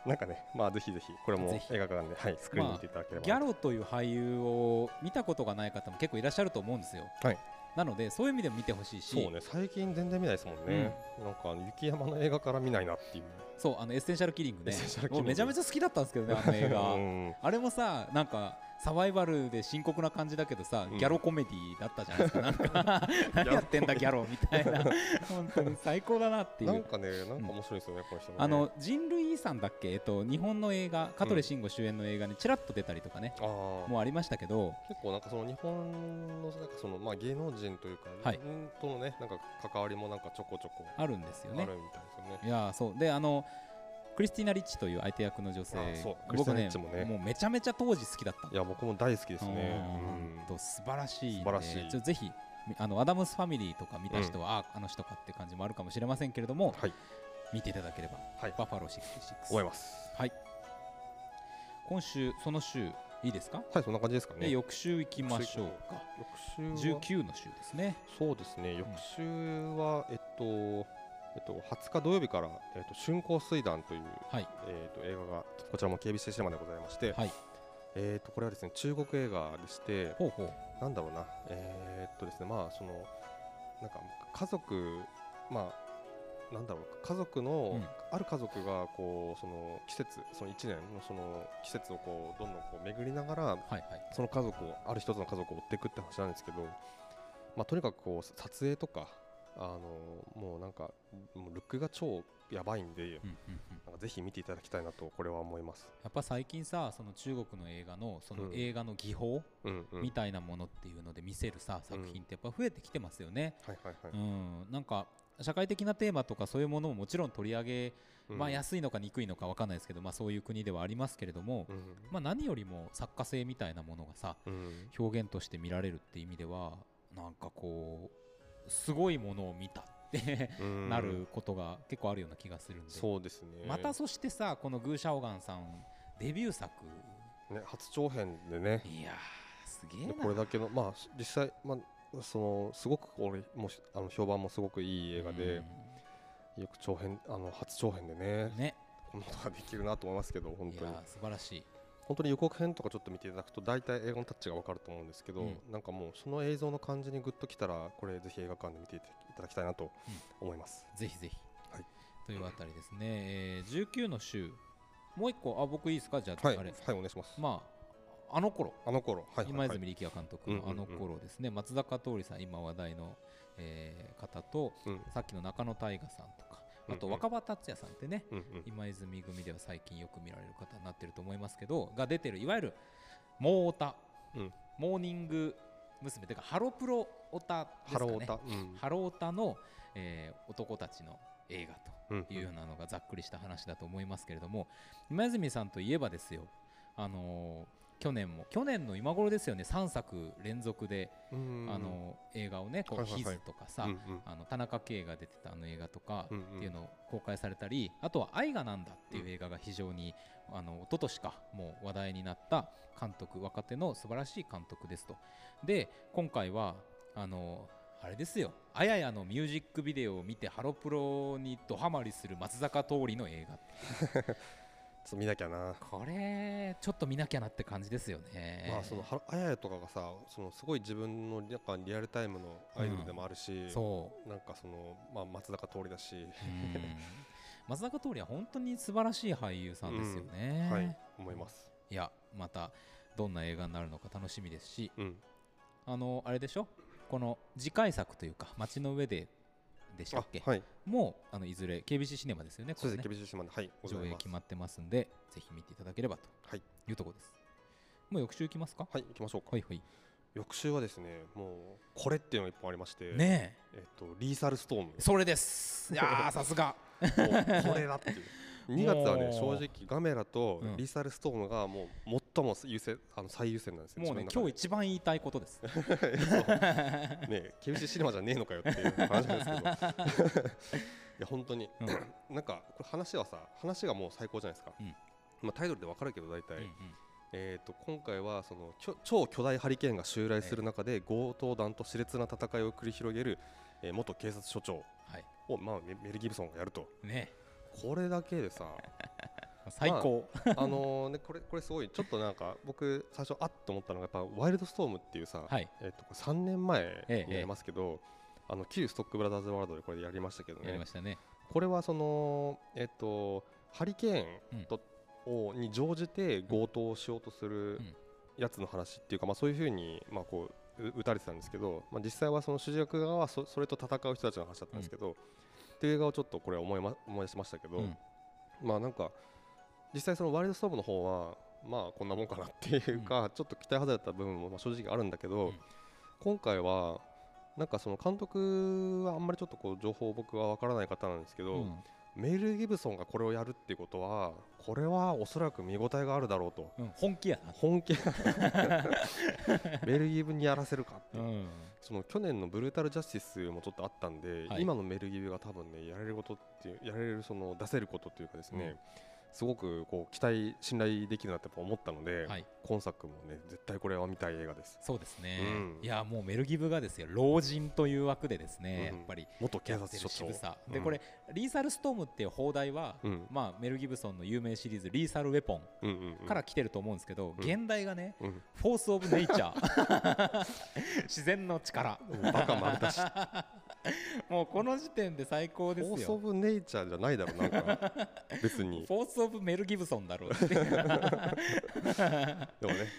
(laughs) なんかねまあぜひぜひこれも映画館で、はい、スクリーンに見ていただければ、ギャロという俳優を見たことがない方も結構いらっしゃると思うんですよ、はいなのでそういう意味でも見てほしいし。そうね最近全然見ないですもんね、なんかあの雪山の映画から見ないなっていう。そうあのエッセンシャルキリングね。めちゃめちゃ好きだったんですけどねあの映画。(laughs) うん。あれもさなんかサバイバルで深刻な感じだけどさ、うん。ギャロコメディだったじゃないですか。(laughs) なんか何やってんだギャロみたいな。本当に最高だなっていう。なんかね、なんか面白いですよね、この人もね。あの人類遺産だっけ、えっと、日本の映画香取慎吾主演の映画にちらっと出たりとかね、あー。もうありましたけど。結構なんかその日本のなんかそのまあ芸能人というか、はい。んとのねなんか関わりもなんかちょこちょこあるんですよね。あるみたいですよね。いやーそう。であのクリスティーナ・リッチという相手役の女性。僕ねね。もうめちゃめちゃ当時好きだった。いや僕も大好きですね。うん。と素晴らしい素晴らしい。ぜひみあのアダムスファミリーとか見た人は、ああの人かって感じもあるかもしれませんけれども、はい。見ていただければ、はい。バッファロー66思います。はい。今週その週いいですか、はいそんな感じですかでね。翌週行きましょうか。翌週は？19の週ですね。そうですね。翌週はえっとえっと20日土曜日からえっと春光水団というはい。えっと映画がこちらも KBC シネマでございまして、はい。えっとこれはですね中国映画でして。ほなんだろうな、えーっとですね、まあ、その、なんか家族、まあ、なんだろう、家族の、うん。ある家族が、こう、その季節、その1年のその季節をこう、どんどんこう巡りながら、はいはい。その家族を、ある一つの家族を追っていくって話なんですけど、まあ、とにかくこう、撮影とか、あのもうなんか、もうルックが超やばいんで、ぜひ見ていただきたいなと、これは思います。やっぱ最近さその中国の映画のそのうん。映画の技法。みたいなものっていうので見せるさ、作品ってやっぱ増えてきてますよね、はいはいはい。うん、なんか社会的なテーマとかそういうものももちろん取り上げ、うん。まあ、安いのか憎いのか分かんないですけど、まあ、そういう国ではありますけれども、うん。まあ、何よりも作家性みたいなものがさうん。表現として見られるって意味ではなんかこうすごいものを見たってうん。なることが結構あるような気がするんで、そうですね。またそしてさこのグー・シャオガンさんデビュー作。ね、初長編でね、いやーすげえこれだけの、まあ、実際、まあ、そのすごくこれもしあの評判もすごくいい映画で、よく長編あの初長編でねうん、ね。こんなことができるなと思いますけど、本当に。いやー素晴らしい本当に予告編とかちょっと見ていただくと、大体映画のタッチがわかると思うんですけど、うん。なんかもうその映像の感じにグッときたら、これぜひ映画館で見ていただきたいなと思います。ぜひぜひ、はい。というあたりですね、えー、19の週。もう一個。あ僕いいですか？じゃあ、はい、あれ。はい、お願いします。まああの頃。あの頃、はい、はい今泉力也監督のあのうんうん。うん頃ですね、松坂桃李さん今話題の、えー方とうん、さっきの中野大河さんとかあと若葉達也さんってね、うん、うん、今泉組では最近よく見られる方になってると思いますけどが出てるいわゆるモータ、うん。モーニング娘。というかハロプロオタですハかね。ロータ。うん。ハロオタの、えー男たちの映画うんというようなのがざっくりした話だと思いますけれども今泉さんといえばですよあのー去年も去年の今頃ですよね3作連続で、うん。あの映画をねこう、はいはいはいヒズとかさ、うんうん。あの田中圭が出てたあの映画とかっていうのを公開されたり、あとは「愛がなんだ」っていう映画が非常に、あの一昨年かもう話題になった監督若手の素晴らしい監督ですと。で今回はあのあれですよあややのミュージックビデオを見てハロプロにドハマりする松坂桃李の映画 (laughs) っと見なきゃな。これちょっと見なきゃなって感じですよね。まあそのはあややとかがさそのすごい自分のなんかリアルタイムのアイドルでもあるし、そう。なんかそのまあ松坂桃李だし、うん。松坂桃李は本当に素晴らしい俳優さんですよね、はい思います。いやまたどんな映画になるのか楽しみですし。うん。あのあれでしょ？この次回作というか街の上ででしたあっけ、はい。もうあのいずれ KBC シネマですよねそうですこれねね厳しい島ではい上映決まってますんでぜひ見ていただければとはい。いうところです。もう翌週いきますか？はい行きましょうか、はいはい。翌週はですねもうこれっていうのが一本ありまして、ねえ。っとリーサルストームえそれです。いやーさすが。(laughs) これだっていう2月はね正直ガメラとうん。リーサルストームがもう最も優先あの最優先なんですよもうね今日一番言いたいことです。日 (laughs) ね厳しいシネマじゃねえのかよっていう話なんですけど。(laughs) いや本当に、うん。(clears throat) なんかこれ話はさ話がもう最高じゃないですか、うん。まあ、タイトルでわかるけど大体、うんうん。えー、と今回はその超巨大ハリケーンが襲来する中で強盗団と熾烈な戦いを繰り広げる、えー元警察署長はい。を、まあ、メメル・ギブソンがやると。ねこれだけでさ。(laughs) 最高、あのねこれこれすごい。ちょっとなんか僕最初あっと思ったのがやっぱワイルドストームっていうさ、はい。えー、とこれ3年前ええになりますけど、あの旧ストックブラザーズワールドでこれやりましたけどね。やりましたね。これはそのえっ、とハリケーンと、をに乗じて強盗をしようとするうん。やつの話っていうか、まあ、そういうふうに、まあ、こうう打たれてたんですけど、まあ、実際はその主役側はそそれと戦う人たちの話だったんですけど、っていう映画をちょっとこれ思い,、ま、思い出しましたけど、うんまあなんか実際そのワイルドストーブの方はまあこんなもんかなっていうか、ちょっと期待外れた部分もまあ正直あるんだけど、うん今回はなんかその監督はあんまりちょっとこう情報僕は分からない方なんですけど、うんメール・ギブソンがこれをやるっていうことはこれはおそらく見応えがあるだろうと。うん本気やな。本気 (laughs) メール・ギブにやらせるかっていう、うん。その去年のブルータル・ジャスティスもちょっとあったんで、はい。今のメル・ギブが多分ねやれることっていうやれるその出せることっていうかですね、うんすごくこう期待信頼できるなって思ったので、はい。今作もね絶対これは見たい映画です。そうですね、うん。いやもうメルギブがですよ。老人という枠でですね、うんやっぱり元警察署長。でうん。これリーサルストームっていう放題は、うん。まあメル・ギブソンの有名シリーズリーサルウェポンから来てると思うんですけど、ん。現代がねうん。フォース・オブ・ネイチャー自然の力。バカ丸出し (laughs) (laughs) もうこの時点で最高ですフォース・オよ。ブ・ネイチャーじゃないだろなんか。(laughs) 別に。フォース・オブ・メル・ギブソンだろう (laughs) でもね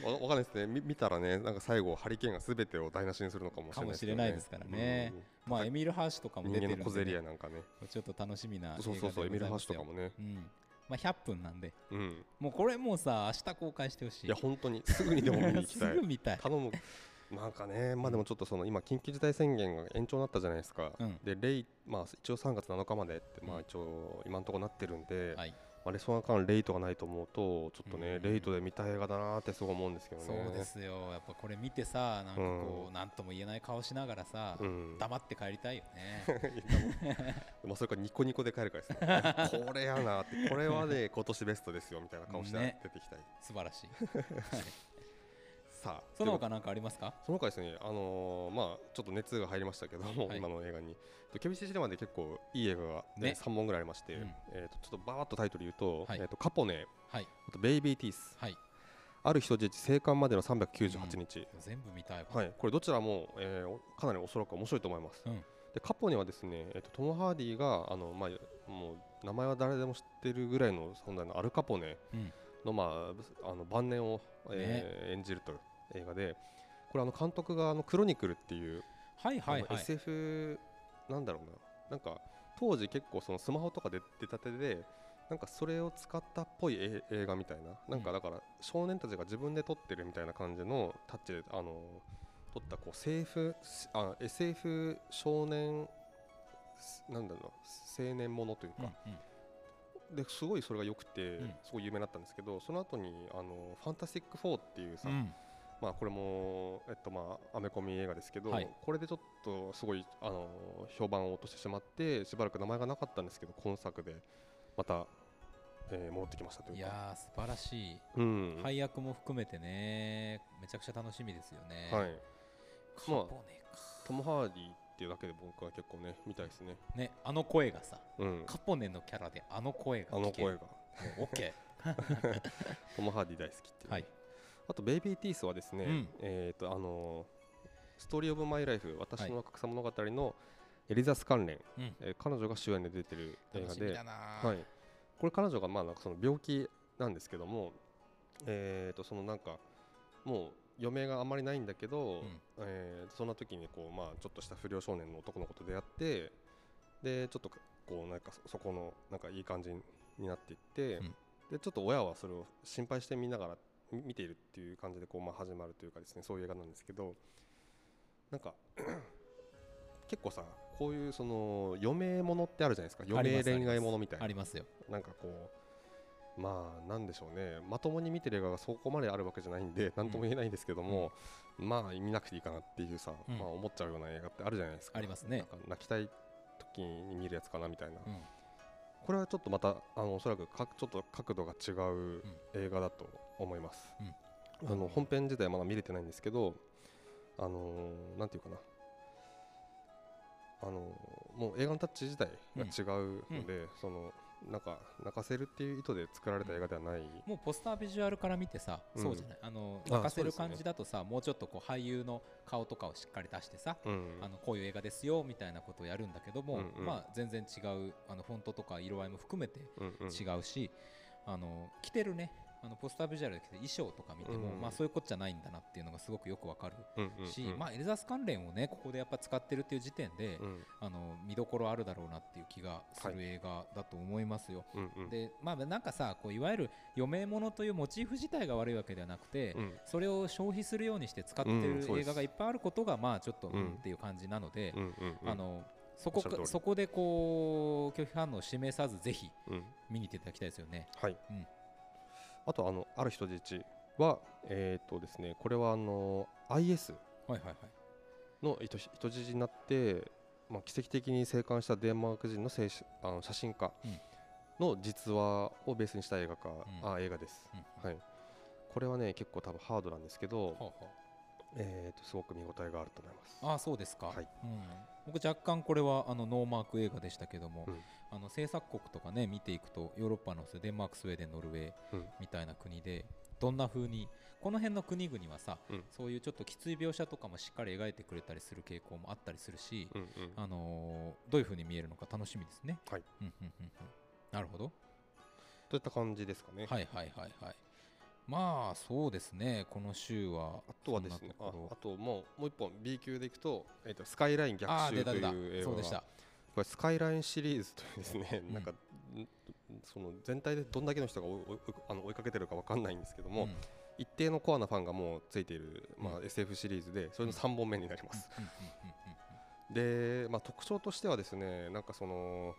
わわかんないですね。み見たらねなんか最後ハリケーンが全てを台無しにするのかもしれないかもしれないですからね。うん。まあエミール・ハーシュとかも出てるんで、人間の小競り合なんかね。ちょっと楽しみなそうそうそうエミル・ハーシュとかも、もね。うん。まあ、100分なんで。うん。もうこれもうさ明日公開してほしい。いや本当に。すぐにでも見に行きたすいぐ見たい。頼むなんかねまあでもちょっとその今緊急事態宣言が延長になったじゃないですか、うん。でレイまあ一応3月7日までってまうん。あ一応今のところなってるんで、はい。まあレソナ間レイトがないと思うとちょっとね、うん。レイトで見たい映画だなーってすごい思うんですけどね。そうですよ。やっぱこれ見てさなんかこう、なんとも言えない顔しながらさ、うん。黙って帰りたいよね。(laughs) まあそれからニコニコで帰るからですね (laughs) これやなってこれはね今年ベストですよみたいな顔してね。出てきたい、素晴らしい (laughs) さあその他何かありますか？その他ですね、あのーまあ、ちょっと熱が入りましたけども、はい。今の映画に、ケビシシネマで結構いい映画が、ね。ね3本ぐらいありまして、うん。えー、とちょっとバーッとタイトル言うと、はい。えー、とカポネ、はい。あとベイビーティース、はい。ある人質生還までの398日、全部見たいわ、はい、これどちらも、えーおかなりおそらく面白いと思います。うん。でカポネはですね、えー、とトム・ハーディがあの、まあ、もう名前は誰でも知ってるぐらいの存在のアルカポネうん。の,、まあ、あの晩年を、えー演じると。いう映画でこれあの監督があのクロニクルっていうはいはいはい。SF なんだろうな。なんか当時結構そのスマホとかで出たてでなんかそれを使ったっぽいえ映画みたいな。なんかだから少年たちが自分で撮ってるみたいな感じのタッチであの撮ったこう政府あ SF 少年なんだろう青年ものというか、ですごいそれが良くて、うん。すごい有名になったんですけどその後にあのファンタスティック4っていうさ、うんまあこれもえっとまあアメコミ映画ですけど、はい。これでちょっとすごいあの評判を落としてしまってしばらく名前がなかったんですけど今作でまた、えー戻ってきましたというか。いやー素晴らしい。うん。配役も含めてねめちゃくちゃ楽しみですよね。はい。カポネか。トム・ハーディっていうだけで僕は結構ね見たいですね。ねあの声がさうん。カポネのキャラであの声があの声が。オッケ (laughs) (laughs) トム・ハーディ大好きっていう。ね、ーはいあとベイビー・ティースはですね、うん。えっ、とあのストーリー・オブ・マイ・ライフ私の若草物語のエリザス関連、うん。えー彼女が主演で出てる映画ではい、これ彼女がまあなんかその病気なんですけども、えー、とそのなんかもう余命があんまりないんだけど、うん。えーとそんな時にこうまあちょっとした不良少年の男の子と出会ってでちょっとこうなんかそそこのなんかいい感じになっていって、うん。でちょっと親はそれを心配して見ながらみ見ているっていう感じでこうまあ始まるというかですねそういう映画なんですけどなんか (clears throat) 結構さこういうその余命ものってあるじゃないですか。余命恋愛ものみたいな。ありますよ。なんかこうまあなんでしょうね。まともに見てる映画がそこまであるわけじゃないんで何とも言えないんですけども、まあ見なくていいかなっていうさ、うん。まあ、思っちゃうような映画ってあるじゃないですか。ありますね。泣きたい時に見るやつかなみたいな、うんこれはちょっとまたあのおそらくかちょっと角度が違う映画だと思います、あの本編自体はまだ見れてないんですけどあのーなんていうかな。あのーもう映画のタッチ自体が違うので、そのなんか泣かせるっていう意図で作られた映画ではない、もうポスタービジュアルから見てさ、うん。そうじゃない？あのあ泣かせる感じだとさ、もうちょっとこう俳優の顔とかをしっかり出してさ、うん。あのこういう映画ですよみたいなことをやるんだけども、うんうん。まあ全然違うあのフォントとか色合いも含めてうんうん。違うし、あの着てるねあのポスタービジュアルで衣装とか見ても、うん。まあそういうことじゃないんだなっていうのがすごくよくわかるうんうんし、うん。まあエリザス関連をねここでやっぱ使ってるっていう時点で、うん。あの見どころあるだろうなっていう気がする映画だと思いますよ。うんうん。でまあなんかさこういわゆる余命ものというモチーフ自体が悪いわけではなくて、うん。それを消費するようにして使ってる映画がいっぱいあることがまあちょっと、うん。うんっていう感じなので、うんうんうん。あのそこかそこでこう拒否反応を示さずぜひうん。見に行っていただきたいですよね。はい、うんあとあのある人質はえっ、とですねこれはあの IS はいはいはい。の人人質になって、まあ、奇跡的に生還したデンマーク人の写真あの写真家うん。の実話をベースにした映画か、うん。あ映画です、うんはい、これはね結構多分ハードなんですけど、ほうほう。えー、とすごく見応えがあると思います。ああそうですか、はい。うん、僕若干これはあのノーマーク映画でしたけども、うん。あの制作国とかね見ていくとヨーロッパのデンマークスウェーデンノルウェーうん。みたいな国でどんな風にこの辺の国々はさ、うん。そういうちょっときつい描写とかもしっかり描いてくれたりする傾向もあったりするし、うんうん。あのーどういう風に見えるのか楽しみですね。はい。なるほど。といった感じですかね、はいはいはいはい。まあそうですね。この週はあとはですねああともうもう一本 B 級でいくと,、えー、とスカイライン逆襲という映画が。これスカイラインシリーズというですね、うん (laughs) なんかんその全体でどんだけの人が追いあの追いかけてるかわかんないんですけども、うん。一定のコアなファンがもうついている、まあう SF シリーズでそれの3本目になります、で、まあ、特徴としてはですねなんかその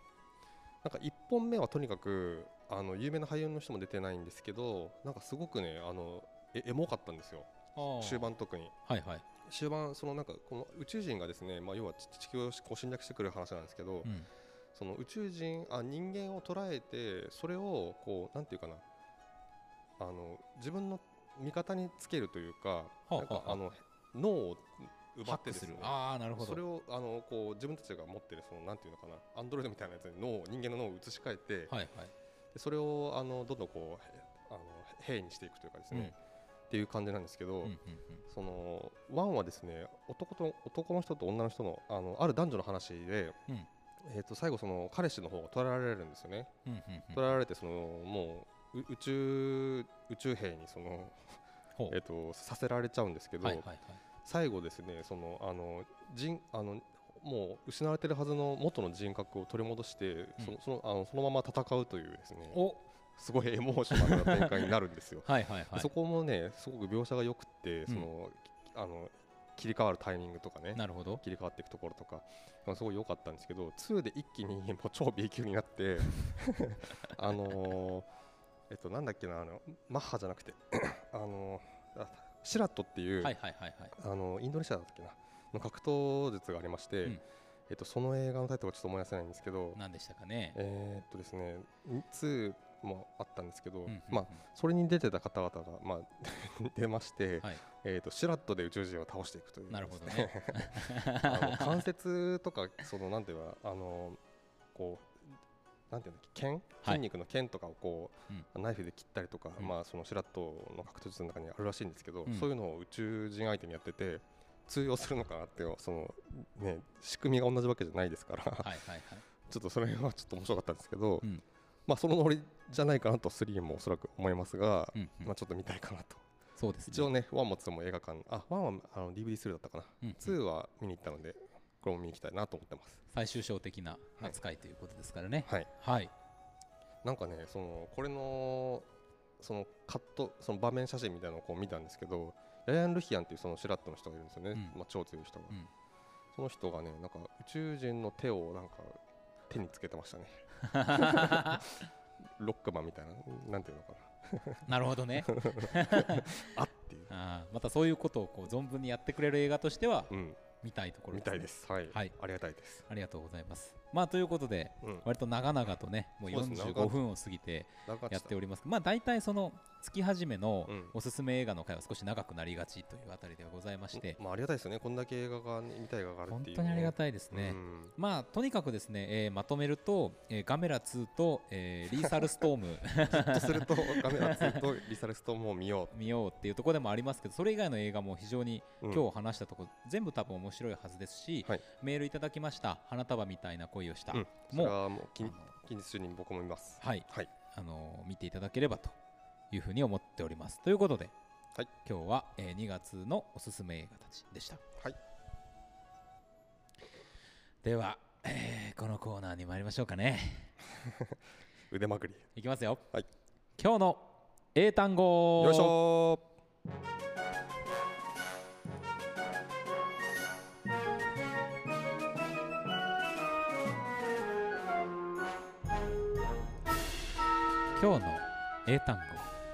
なんか1本目はとにかくあの有名な俳優の人も出てないんですけどなんかすごくねあのえエモかったんですよ終盤特にはいはい。終盤そのなんかこの宇宙人がですね、まあ、要は地地球をこう侵略してくる話なんですけど、うんその宇宙人あ人間を捉えてそれをこうなんていうかなあの自分の味方につけるというかはあなんかはああの脳を奪ってですね。ああなるほど。それをあのこう自分たちが持ってるそのなんていうのかなアンドロイドみたいなやつに脳を人間の脳を移し替えて、はいはい。でそれをあのどんどんこうへあの兵にしていくというかですね、うん。っていう感じなんですけど、うんうんうん。そのワンはですね男と男の人と女の人のあのある男女の話で、うん。えー、と最後その彼氏の方が取られるんですよね。うんうんうん。取られてそのもうう宇宙宇宙兵にその、えー、とさせられちゃうんですけど、はいはいはい。最後ですねそのあの人あのもう失われてるはずの元の人格を取り戻して、そのそのあのそのまま戦うというですねお。すごいエモーショナルな展開になるんですよ。(laughs) はいはいはい。そこもねすごく描写が良くってその、あの切り替わるタイミングとかねなるほど。切り替わっていくところとかまあすごい良かったんですけど2で一気にもう超 B 級になって (laughs) あのーえっとなんだっけなあのマッハじゃなくて (clears throat) あのーあシラットっていう、はいはいはいはい。あのインドネシアだったっけなの格闘術がありまして、うん。えっと、その映画のタイトルはちょっと思い出せないんですけど、何でしたかね？えーっとですね2もあったんですけど、うんうんうん。まあ、それに出てた方々が、まあ、(laughs) 出まして、はい。えーっとシラットで宇宙人を倒していくというなるほどね。(laughs) あの関節とかそのなんていうかあのこうなんていうんだっけ剣？はい。筋肉の剣とかをこう、うナイフで切ったりとか、うん。まあそのシラットの格闘術の中にあるらしいんですけど、うん。そういうのを宇宙人相手にやってて通用するのかなってそのね仕組みが同じわけじゃないですから、はいはいはい。ちょっとそれはちょっと面白かったんですけど、うん。まあそのノリじゃないかなと3もおそらく思いますが、うんうん。まあちょっと見たいかなと。そうですね。一応ね、1も2も映画館、あ、1はあの DVD スルーだったかな、うんうん。2は見に行ったので、これも見に行きたいなと思ってます。最終章的な扱いということですからね。はい。はい。なんかね、そのこれのそのカット、その場面写真みたいなのをこう見たんですけど、ヤヤン・ルヒアンっていうそのシュラットの人がいるんですよね、うん。まあ、超強い人が、うん。その人がね、なんか宇宙人の手をなんか手につけてましたね、(laughs) ロックマンみたいな、なんていうのかな。るほどね。な、(laughs) あっていう、あーまたそういうことをこう存分にやってくれる映画としてはうん、見たいところ見たいです、はい、はい。ありがたいです。ありがとうございますまあということでうん、割と長々とねもうそうですね45分を過ぎてやっております。まあ大体その月始めのうん。おすすめ映画の回は少し長くなりがちというあたりではございまして。まあ、ありがたいですよね、こんだけ映画がね見たい映画があるっていう、本当にありがいたいですね、うん。まあとにかくですね、えーまとめると、えーガメラ2と、えーリーサルストーム。とすると、カメラ2とリサレストも見よ (laughs) 見ようっていうところでもありますけどそれ以外の映画も非常にう。うん。今日話したところ、全部多分面白いはずですし、はい。メールいただきました花束みたいな恋をした、うん。そもうもう近近日中に僕も見ます。はい、はい、あの見ていただければというふうに思っております。ということで、はい。今日は、えー2月のおすすめ映画たちでした。はい、では、えーこのコーナーに参りましょうかね。(laughs) 腕まくり。いきますよ、はい。今日の英単語よいしょ今日の英単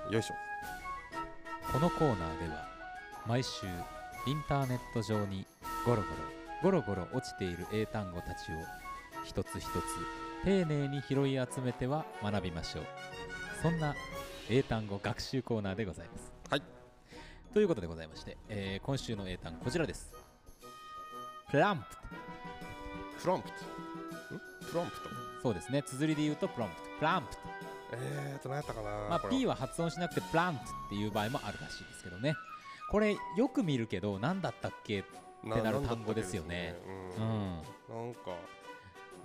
ー。よいしょ。語このコーナーでは毎週インターネット上にゴロゴロゴロゴロ落ちている英単語たちを一つ一つ丁寧に拾い集めては学びましょうそんな英単語学習コーナーでございますはい。ということでございまして、えー今週の英単語こちらですプランププロンプト。ん？プロンプト。そうですね綴りで言うとプロンプトプランプトえーと、何やったかな。まあ、P は発音しなくてプラントっていう場合もあるらしいですけどね。これよく見るけど何だったっけなってなる単語ですよね。う。うん。ん。なんか、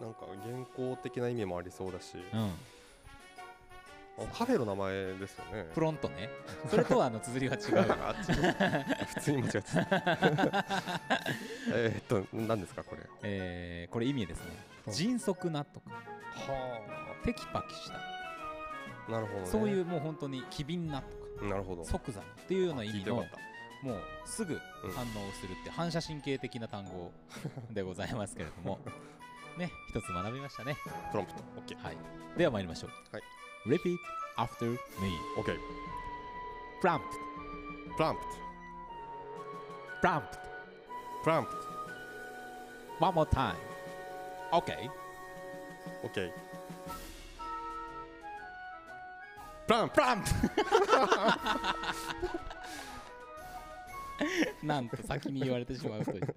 なんか原稿的な意味もありそうだし、うん。あカフェの名前ですよね。プロントね。それとはあの綴りが違う。(laughs) 普通に間違えてた。(laughs) えーっと、何ですか、これ。えーこれ意味ですね。うん。迅速なとか。はテキパキした。あ。なるほどね。そういうもう本当に機敏なとかなるほど。即座のっていうような意味の。もうすぐ反応するって反射神経的な単語 (laughs) でございますけれどもね一つ学びましたねプロンプト。オッケー。はいでは参りましょうはい Repeat after me オッケー。Prompt プランプ Prompt ト。プランプト。One more time OK オッケー。プラン (laughs) なんと先に言われてしまうという (laughs)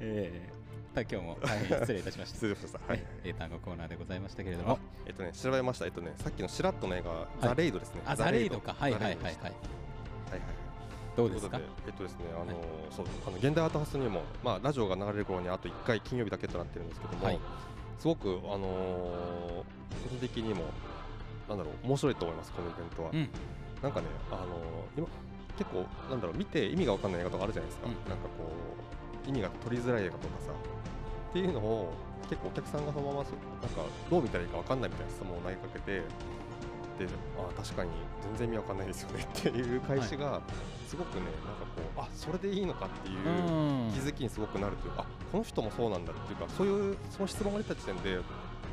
えー、今日も大変失礼いたしました失礼しました。はい。英単語コーナーでございましたけれどもえっとね、調べました。えっとね、さっきのシラットの映画、ザ・レイドですね。あザレイドかはいはいはいはいはいはいはい。どうですか？えっとですね、あのそう、あの現代アートハウスにも、まあ、ラジオが流れる頃にあと1回金曜日だけとなってるんですけども、はいすごく、あのー個人的にも、なんだろう、面白いと思います、このイベントは。うん。なんかね、あのー今、結構、なんだろう、見て意味が分かんない映画とかあるじゃないですか。うん。なんかこう、意味が取りづらい映画とかさ、っていうのを、結構お客さんがそのままそ、なんか、どう見たらいいか分かんないみたいな質問を投げかけて、ってあ確かに全然意味わかんないですよね。(laughs) っていう返しがすごくねなんかこうあそれでいいのかっていううん。気づきにすごくなるというかあこの人もそうなんだっていうかそういうその質問が出た時点で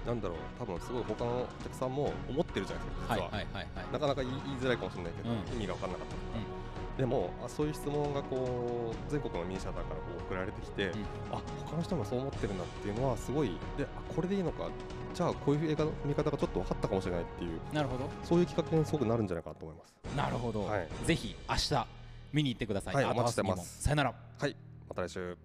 なんだろう多分すごい他のお客さんも思ってるじゃないですか実は、はいはいはい。はいなかなか言いづらいかもしれないけど、うん。意味が分からなかったとか、でもあそういう質問がこう全国のミニシアターからこう送られてきて、ん。あ他の人もそう思ってるんだっていうのはすごいであこれでいいのかじゃあこういう映画の見方がちょっと分かったかもしれないっていうなるほど。そういう企画にすごくなるんじゃないかなと思います。なるほど、はい。ぜひ明日見に行ってください、はいお待ちしてます。さよなら。はいまた来週